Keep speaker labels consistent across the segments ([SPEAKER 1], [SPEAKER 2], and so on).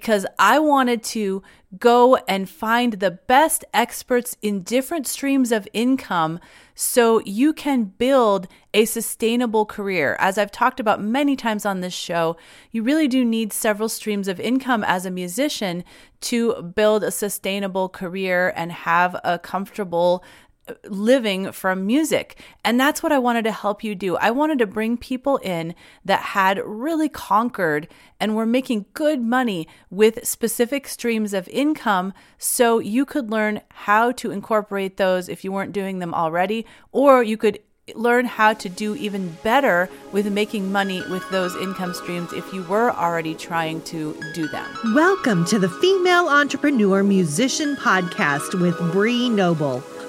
[SPEAKER 1] because I wanted to go and find the best experts in different streams of income so you can build a sustainable career. As I've talked about many times on this show, you really do need several streams of income as a musician to build a sustainable career and have a comfortable living from music. And that's what I wanted to help you do. I wanted to bring people in that had really conquered and were making good money with specific streams of income so you could learn how to incorporate those if you weren't doing them already, or you could learn how to do even better with making money with those income streams if you were already trying to do them.
[SPEAKER 2] Welcome to the Female Entrepreneur Musician Podcast with Bree Noble.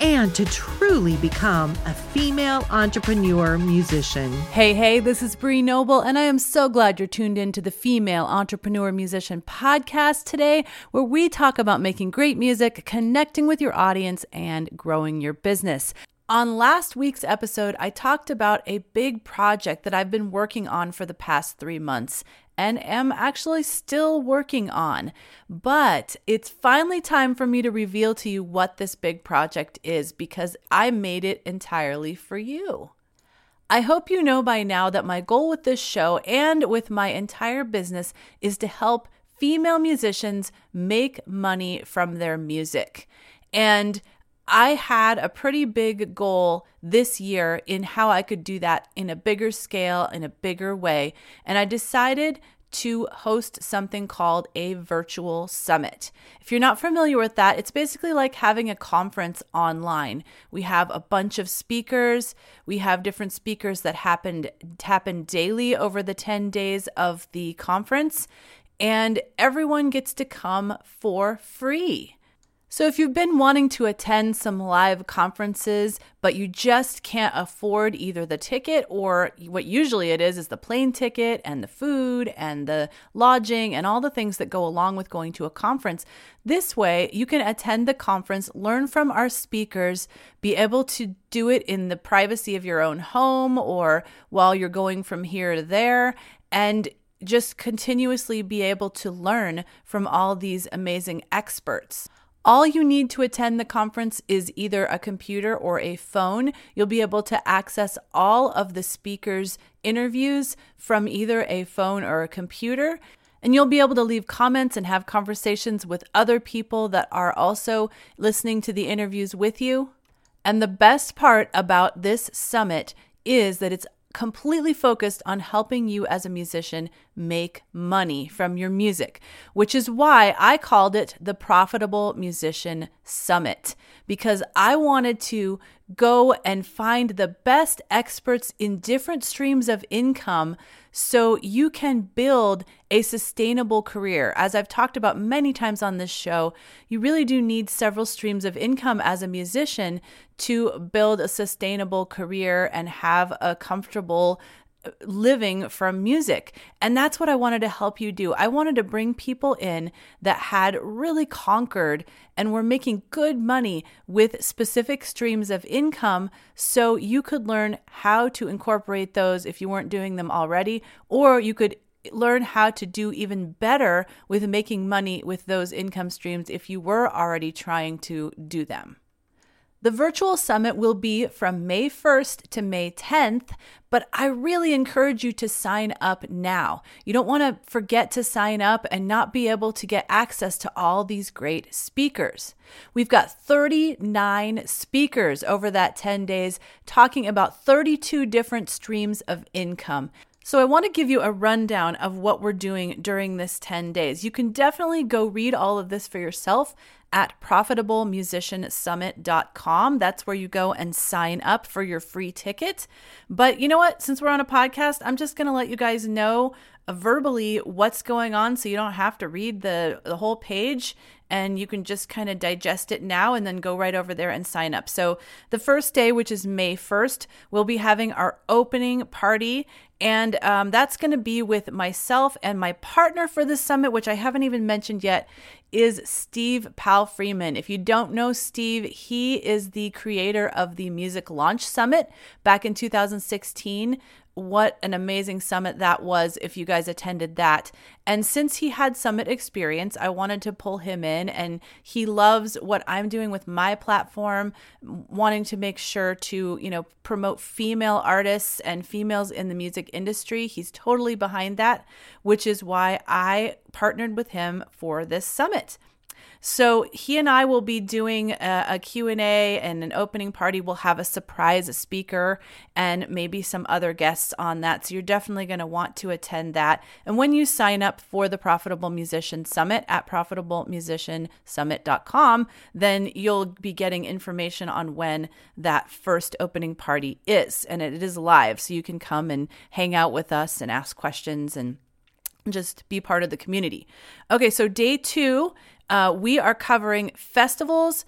[SPEAKER 2] and to truly become a female entrepreneur musician.
[SPEAKER 1] Hey, hey, this is Bree Noble, and I am so glad you're tuned in to the Female Entrepreneur Musician podcast today, where we talk about making great music, connecting with your audience, and growing your business. On last week's episode, I talked about a big project that I've been working on for the past three months and am actually still working on. But it's finally time for me to reveal to you what this big project is because I made it entirely for you. I hope you know by now that my goal with this show and with my entire business is to help female musicians make money from their music. And I had a pretty big goal this year in how I could do that in a bigger scale, in a bigger way. And I decided to host something called a virtual summit. If you're not familiar with that, it's basically like having a conference online. We have a bunch of speakers, we have different speakers that happened happen daily over the 10 days of the conference, and everyone gets to come for free. So, if you've been wanting to attend some live conferences, but you just can't afford either the ticket or what usually it is, is the plane ticket and the food and the lodging and all the things that go along with going to a conference, this way you can attend the conference, learn from our speakers, be able to do it in the privacy of your own home or while you're going from here to there. And just continuously be able to learn from all these amazing experts. All you need to attend the conference is either a computer or a phone. You'll be able to access all of the speakers' interviews from either a phone or a computer. And you'll be able to leave comments and have conversations with other people that are also listening to the interviews with you. And the best part about this summit is that it's completely focused on helping you as a musician make money from your music, which is why I called it the Profitable Musician Summit, because I wanted to go and find the best experts in different streams of income so you can build a sustainable career. As I've talked about many times on this show, you really do need several streams of income as a musician to build a sustainable career and have a comfortable living from music. And that's what I wanted to help you do. I wanted to bring people in that had really conquered and were making good money with specific streams of income so you could learn how to incorporate those if you weren't doing them already, or you could learn how to do even better with making money with those income streams if you were already trying to do them. The virtual summit will be from May 1st to May 10th, but I really encourage you to sign up now. You don't want to forget to sign up and not be able to get access to all these great speakers. We've got 39 speakers over that 10 days talking about 32 different streams of income. So, I want to give you a rundown of what we're doing during this 10 days. You can definitely go read all of this for yourself at profitablemusiciansummit.com. That's where you go and sign up for your free ticket. But you know what? Since we're on a podcast, I'm just going to let you guys know uh, verbally what's going on so you don't have to read the, the whole page and you can just kind of digest it now and then go right over there and sign up. So, the first day, which is May 1st, we'll be having our opening party. And um, that's going to be with myself and my partner for the summit, which I haven't even mentioned yet, is Steve Powell Palfreeman. If you don't know Steve, he is the creator of the Music Launch Summit back in 2016 what an amazing summit that was if you guys attended that. And since he had summit experience, I wanted to pull him in and he loves what I'm doing with my platform, wanting to make sure to, you know, promote female artists and females in the music industry. He's totally behind that, which is why I partnered with him for this summit. So he and I will be doing a, a Q&A and an opening party. We'll have a surprise speaker and maybe some other guests on that. So you're definitely going to want to attend that. And when you sign up for the Profitable Musician Summit at profitablemusiciansummit.com, then you'll be getting information on when that first opening party is. And it is live, so you can come and hang out with us and ask questions and just be part of the community. Okay, so day two uh, we are covering festivals,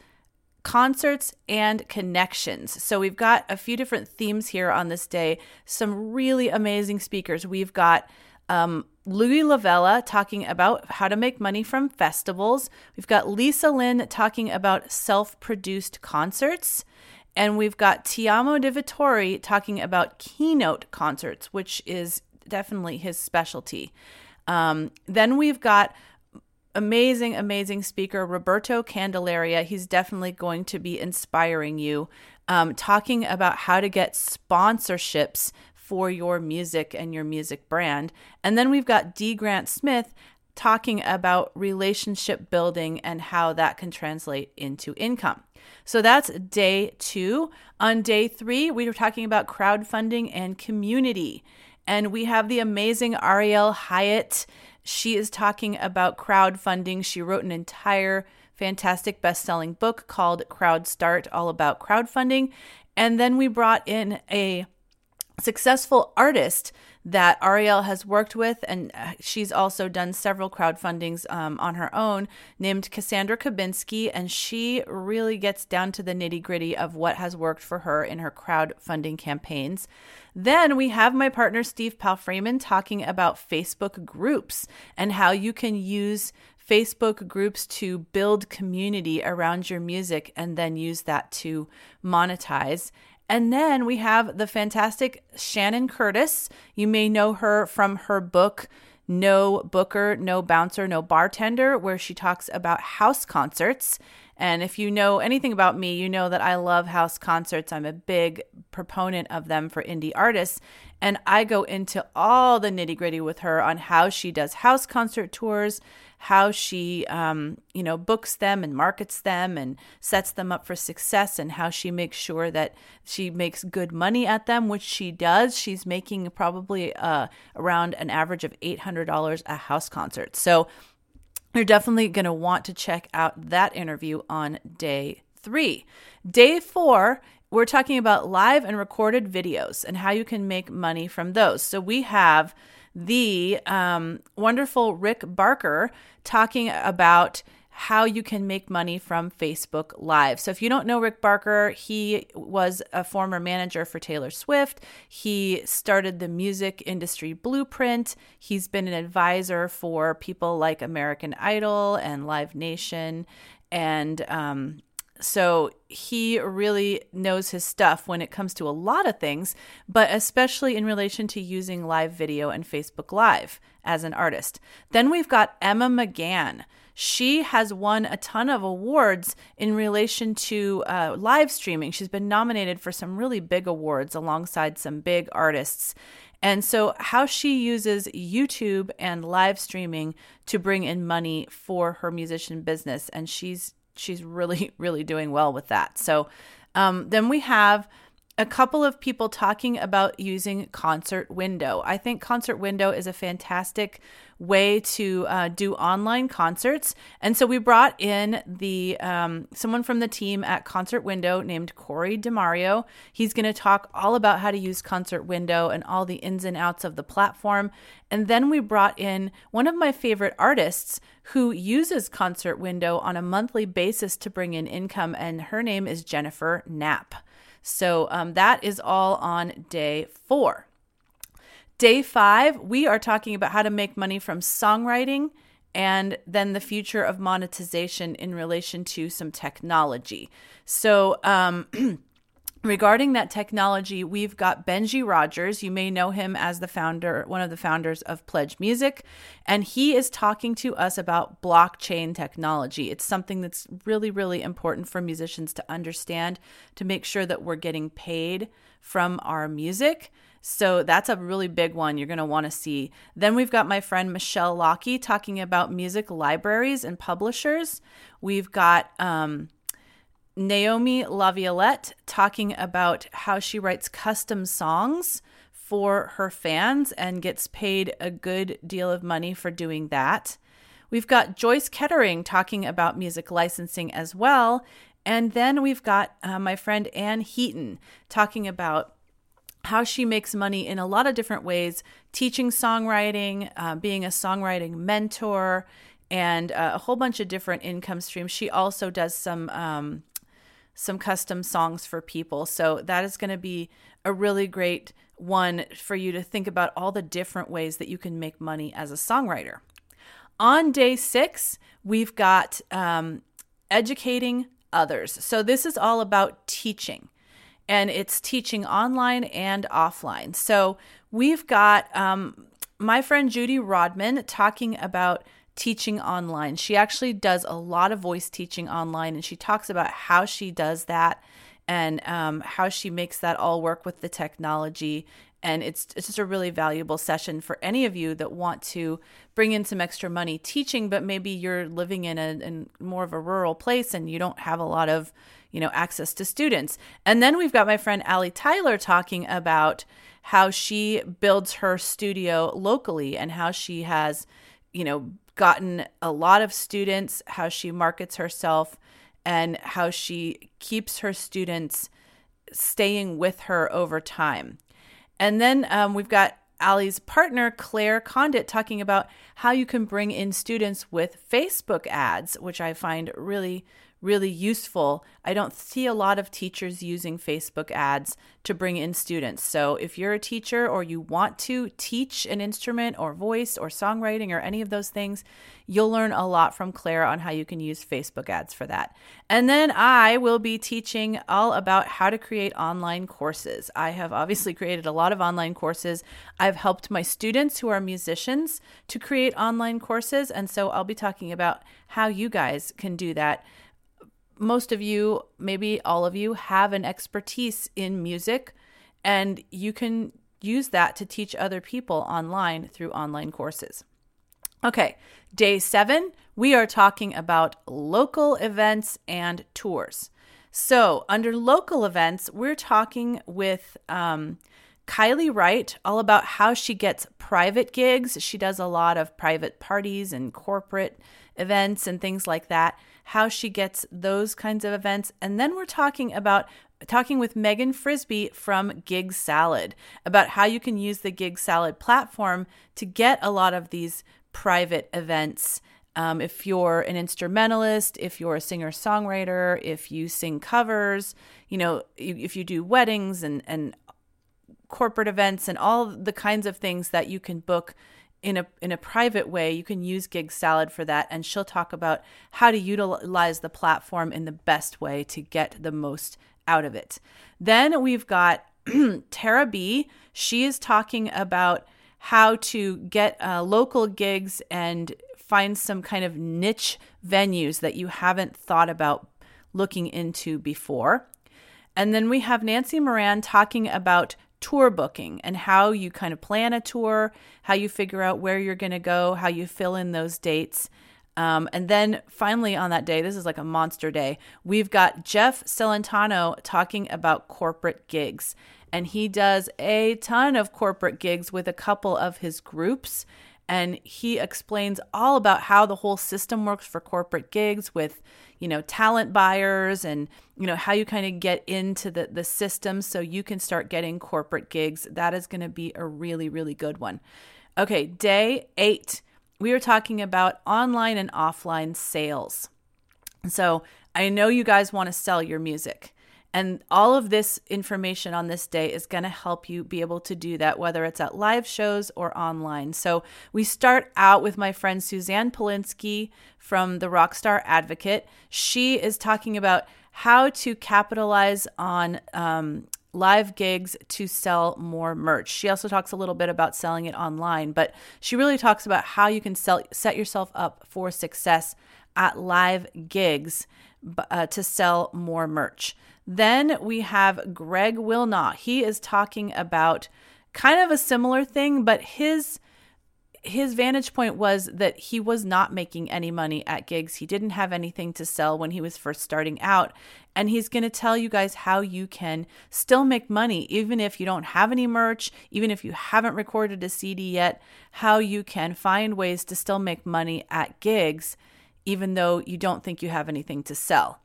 [SPEAKER 1] concerts, and connections. So we've got a few different themes here on this day. Some really amazing speakers. We've got um, Louis Lavella talking about how to make money from festivals. We've got Lisa Lynn talking about self produced concerts. And we've got Tiamo De Vittori talking about keynote concerts, which is definitely his specialty. Um, then we've got amazing, amazing speaker, Roberto Candelaria. He's definitely going to be inspiring you, um, talking about how to get sponsorships for your music and your music brand. And then we've got D. Grant Smith talking about relationship building and how that can translate into income. So that's day two. On day three, we were talking about crowdfunding and community. And we have the amazing Ariel Hyatt she is talking about crowdfunding. She wrote an entire fantastic best selling book called Crowd Start, all about crowdfunding. And then we brought in a successful artist that Ariel has worked with, and uh, she's also done several crowdfundings um, on her own, named Cassandra Kubinski, and she really gets down to the nitty gritty of what has worked for her in her crowdfunding campaigns. Then we have my partner Steve Palfreeman talking about Facebook groups and how you can use Facebook groups to build community around your music and then use that to monetize. And then we have the fantastic Shannon Curtis. You may know her from her book, No Booker, No Bouncer, No Bartender, where she talks about house concerts. And if you know anything about me, you know that I love house concerts. I'm a big proponent of them for indie artists. And I go into all the nitty gritty with her on how she does house concert tours how she, um, you know, books them and markets them and sets them up for success, and how she makes sure that she makes good money at them, which she does. She's making probably uh, around an average of $800 a house concert. So you're definitely going to want to check out that interview on day three. Day four we're talking about live and recorded videos and how you can make money from those. So we have the um, wonderful Rick Barker talking about how you can make money from Facebook Live. So, if you don't know Rick Barker, he was a former manager for Taylor Swift. He started the music industry blueprint. He's been an advisor for people like American Idol and Live Nation. And um, so he really knows his stuff when it comes to a lot of things, but especially in relation to using live video and Facebook Live as an artist. Then we've got Emma McGann. She has won a ton of awards in relation to uh, live streaming. She's been nominated for some really big awards alongside some big artists. And so, how she uses YouTube and live streaming to bring in money for her musician business. And she's she's really really doing well with that. So um, then we have a couple of people talking about using Concert Window. I think Concert Window is a fantastic way to uh, do online concerts, and so we brought in the um, someone from the team at Concert Window named Corey Demario. He's going to talk all about how to use Concert Window and all the ins and outs of the platform. And then we brought in one of my favorite artists who uses Concert Window on a monthly basis to bring in income, and her name is Jennifer Knapp. So um, that is all on day four. Day five, we are talking about how to make money from songwriting and then the future of monetization in relation to some technology. So, um, Regarding that technology, we've got Benji Rogers. You may know him as the founder, one of the founders of Pledge Music, and he is talking to us about blockchain technology. It's something that's really, really important for musicians to understand to make sure that we're getting paid from our music. So that's a really big one you're going to want to see. Then we've got my friend Michelle Lockie talking about music libraries and publishers. We've got um, Naomi Laviolette talking about how she writes custom songs for her fans and gets paid a good deal of money for doing that. We've got Joyce Kettering talking about music licensing as well. And then we've got uh, my friend Anne Heaton talking about how she makes money in a lot of different ways teaching songwriting, uh, being a songwriting mentor, and uh, a whole bunch of different income streams. She also does some um, some custom songs for people. So that is going to be a really great one for you to think about all the different ways that you can make money as a songwriter. On day six, we've got um, educating others. So this is all about teaching, and it's teaching online and offline. So we've got um, my friend Judy Rodman talking about teaching online. She actually does a lot of voice teaching online, and she talks about how she does that and um, how she makes that all work with the technology. And it's, it's just a really valuable session for any of you that want to bring in some extra money teaching, but maybe you're living in a in more of a rural place and you don't have a lot of you know access to students. And then we've got my friend Allie Tyler talking about how she builds her studio locally and how she has you know gotten a lot of students, how she markets herself, and how she keeps her students staying with her over time. And then um, we've got Allie's partner, Claire Condit, talking about how you can bring in students with Facebook ads, which I find really, really useful. I don't see a lot of teachers using Facebook ads to bring in students. So if you're a teacher or you want to teach an instrument or voice or songwriting or any of those things, you'll learn a lot from Claire on how you can use Facebook ads for that. And then I will be teaching all about how to create online courses. I have obviously created a lot of online courses. I've helped my students who are musicians to create online courses. And so I'll be talking about how you guys can do that most of you, maybe all of you, have an expertise in music, and you can use that to teach other people online through online courses. Okay, day seven, we are talking about local events and tours. So, under local events, we're talking with um, Kylie Wright all about how she gets private gigs. She does a lot of private parties and corporate events and things like that how she gets those kinds of events. And then we're talking about talking with Megan Frisby from Gig Salad about how you can use the Gig Salad platform to get a lot of these private events. Um, if you're an instrumentalist, if you're a singer songwriter, if you sing covers, you know, if you do weddings and, and corporate events and all the kinds of things that you can book in a in a private way you can use gig salad for that and she'll talk about how to utilize the platform in the best way to get the most out of it. Then we've got tara b. She is talking about how to get uh, local gigs and find some kind of niche venues that you haven't thought about looking into before. And then we have nancy moran talking about tour booking and how you kind of plan a tour, how you figure out where you're going to go, how you fill in those dates. Um, and then finally on that day, this is like a monster day, we've got Jeff Celentano talking about corporate gigs. And he does a ton of corporate gigs with a couple of his groups. And he explains all about how the whole system works for corporate gigs with, you know, talent buyers and, you know, how you kind of get into the, the system so you can start getting corporate gigs. That is going to be a really, really good one. Okay, day eight we are talking about online and offline sales. So I know you guys want to sell your music. And all of this information on this day is going to help you be able to do that, whether it's at live shows or online. So we start out with my friend Suzanne Paulinski from the Rockstar Advocate. She is talking about how to capitalize on um, live gigs to sell more merch. She also talks a little bit about selling it online, but she really talks about how you can sell set yourself up for success at live gigs uh, to sell more merch. Then we have Greg Wilnaugh. He is talking about kind of a similar thing, but his his vantage point was that he was not making any money at gigs. He didn't have anything to sell when he was first starting out. And he's going to tell you guys how you can still make money, even if you don't have any merch, even if you haven't recorded a CD yet, how you can find ways to still make money at gigs, even though you don't think you have anything to sell.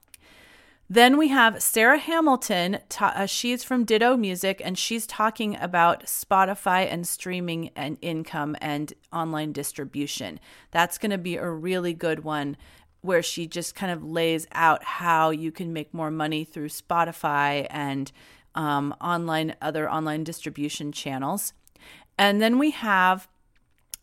[SPEAKER 1] Then we have Sarah Hamilton. Ta- uh, she's from Ditto Music, and she's talking about Spotify and streaming and income and online distribution. That's going to be a really good one where she just kind of lays out how you can make more money through Spotify and um, online other online distribution channels. And then we have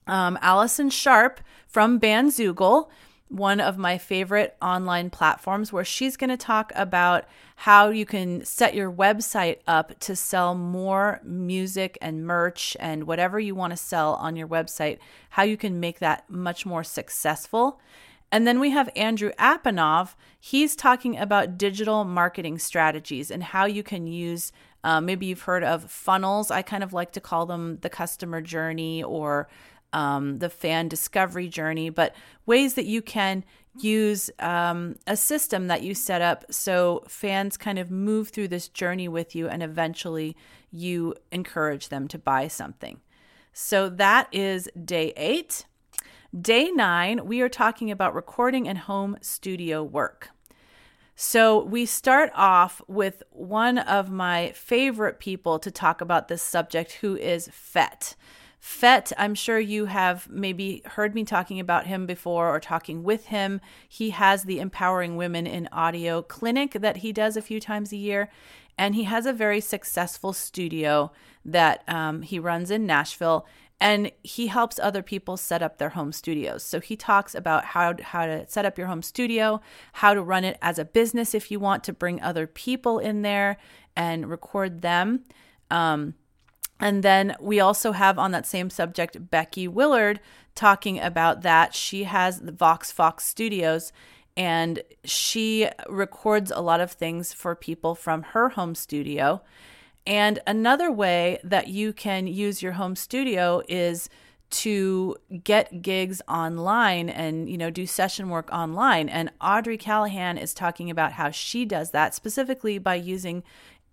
[SPEAKER 1] um, Allison Sharp from Bandzoogle one of my favorite online platforms where she's going to talk about how you can set your website up to sell more music and merch and whatever you want to sell on your website, how you can make that much more successful. And then we have Andrew Apanov. He's talking about digital marketing strategies and how you can use, uh, maybe you've heard of funnels. I kind of like to call them the customer journey or um, the fan discovery journey, but ways that you can use um, a system that you set up so fans kind of move through this journey with you and eventually you encourage them to buy something. So that is day eight. Day nine, we are talking about recording and home studio work. So we start off with one of my favorite people to talk about this subject, who is Fett. Fett, I'm sure you have maybe heard me talking about him before or talking with him. He has the Empowering Women in Audio clinic that he does a few times a year, and he has a very successful studio that um, he runs in Nashville. And he helps other people set up their home studios. So he talks about how how to set up your home studio, how to run it as a business if you want to bring other people in there and record them. Um, and then we also have on that same subject Becky Willard talking about that. She has the Vox Fox Studios and she records a lot of things for people from her home studio. And another way that you can use your home studio is to get gigs online and you know do session work online and Audrey Callahan is talking about how she does that specifically by using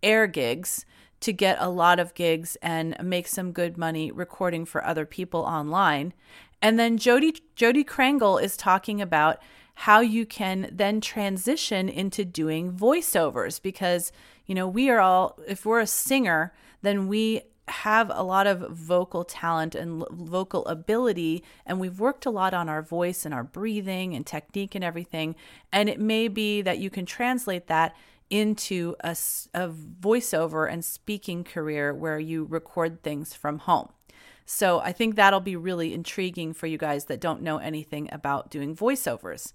[SPEAKER 1] AirGigs to get a lot of gigs and make some good money recording for other people online. And then Jody Jody Krangle is talking about how you can then transition into doing voiceovers because you know we are all if we're a singer then we have a lot of vocal talent and vocal ability and we've worked a lot on our voice and our breathing and technique and everything and it may be that you can translate that into a, a voiceover and speaking career where you record things from home. So I think that'll be really intriguing for you guys that don't know anything about doing voiceovers.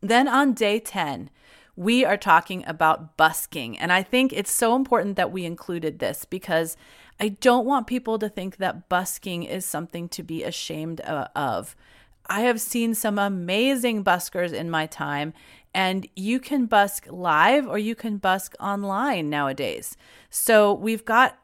[SPEAKER 1] Then on day 10, we are talking about busking. And I think it's so important that we included this because I don't want people to think that busking is something to be ashamed uh, of. I have seen some amazing buskers in my time, and you can busk live or you can busk online nowadays. So we've got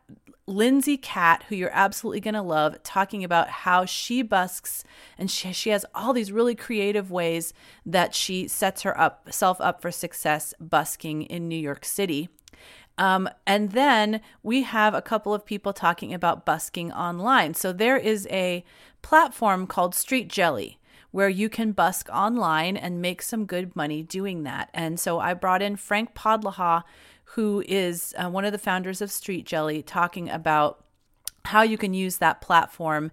[SPEAKER 1] Lindsay Cat, who you're absolutely going to love, talking about how she busks and she, she has all these really creative ways that she sets her up self up for success busking in New York City. Um, and then we have a couple of people talking about busking online. So there is a platform called Street Jelly where you can busk online and make some good money doing that. And so I brought in Frank Podlaha, who is uh, one of the founders of Street Jelly, talking about how you can use that platform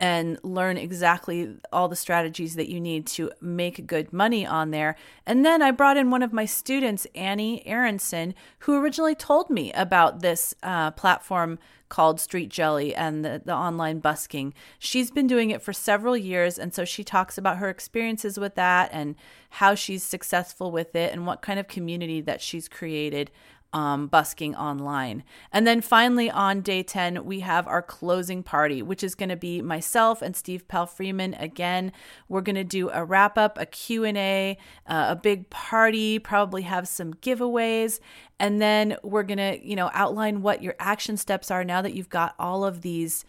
[SPEAKER 1] and learn exactly all the strategies that you need to make good money on there. And then I brought in one of my students, Annie Aronson, who originally told me about this uh, platform called Street Jelly and the, the online busking. She's been doing it for several years. And so she talks about her experiences with that and how she's successful with it and what kind of community that she's created um, busking online. And then finally, on day 10, we have our closing party, which is going to be myself and Steve Palfreeman. Again, we're going to do a wrap up, a Q&A, uh, a big party, probably have some giveaways. And then we're going to, you know, outline what your action steps are now that you've got all of these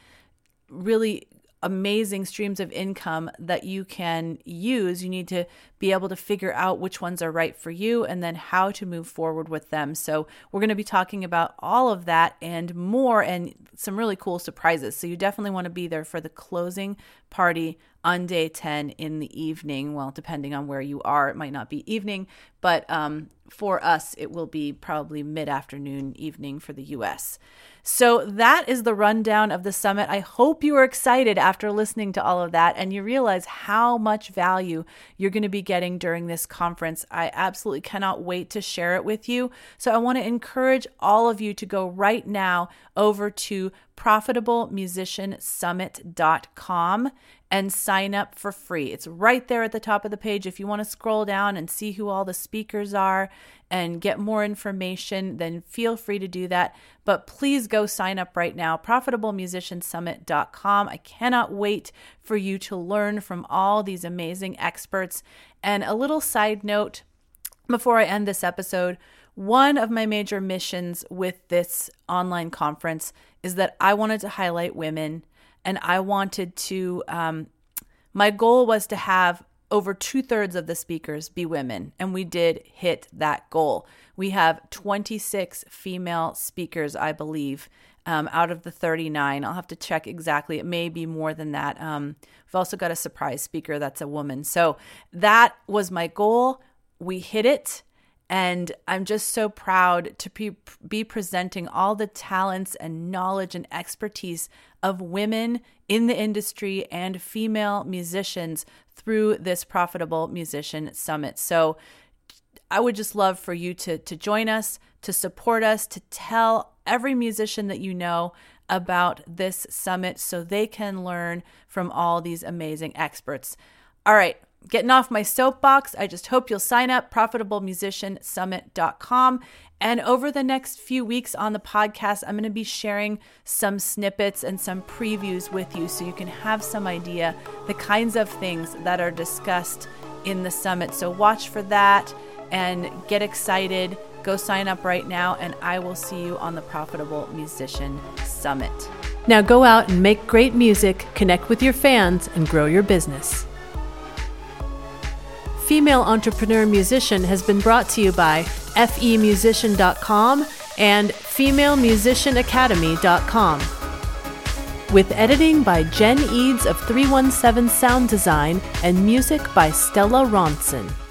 [SPEAKER 1] really amazing streams of income that you can use. You need to be able to figure out which ones are right for you and then how to move forward with them. So, we're going to be talking about all of that and more and some really cool surprises. So, you definitely want to be there for the closing party on day 10 in the evening. Well, depending on where you are, it might not be evening, but um, for us, it will be probably mid afternoon, evening for the US. So that is the rundown of the summit. I hope you are excited after listening to all of that and you realize how much value you're going to be getting during this conference. I absolutely cannot wait to share it with you. So I want to encourage all of you to go right now over to profitablemusiciansummit.com and sign up for free. It's right there at the top of the page. If you want to scroll down and see who all the speakers are and get more information, then feel free to do that. But please go sign up right now, profitablemusiciansummit.com. I cannot wait for you to learn from all these amazing experts. And a little side note before I end this episode, one of my major missions with this online conference is that I wanted to highlight women and I wanted to, um, my goal was to have over two thirds of the speakers be women, and we did hit that goal. We have 26 female speakers, I believe, um, out of the 39. I'll have to check exactly. It may be more than that. Um, we've also got a surprise speaker that's a woman. So that was my goal. We hit it. And I'm just so proud to be, be presenting all the talents and knowledge and expertise of women in the industry and female musicians through this Profitable Musician Summit. So I would just love for you to, to join us, to support us, to tell every musician that you know about this summit so they can learn from all these amazing experts. All right, getting off my soapbox. I just hope you'll sign up profitablemusiciansummit.com. And over the next few weeks on the podcast, I'm going to be sharing some snippets and some previews with you so you can have some idea the kinds of things that are discussed in the summit. So watch for that and get excited. Go sign up right now, and I will see you on the Profitable Musician Summit.
[SPEAKER 3] Now go out and make great music, connect with your fans, and grow your business. Female Entrepreneur Musician has been brought to you by femusician.com and femalemusicianacademy.com. With editing by Jen Eads of 317 Sound Design and music by Stella Ronson.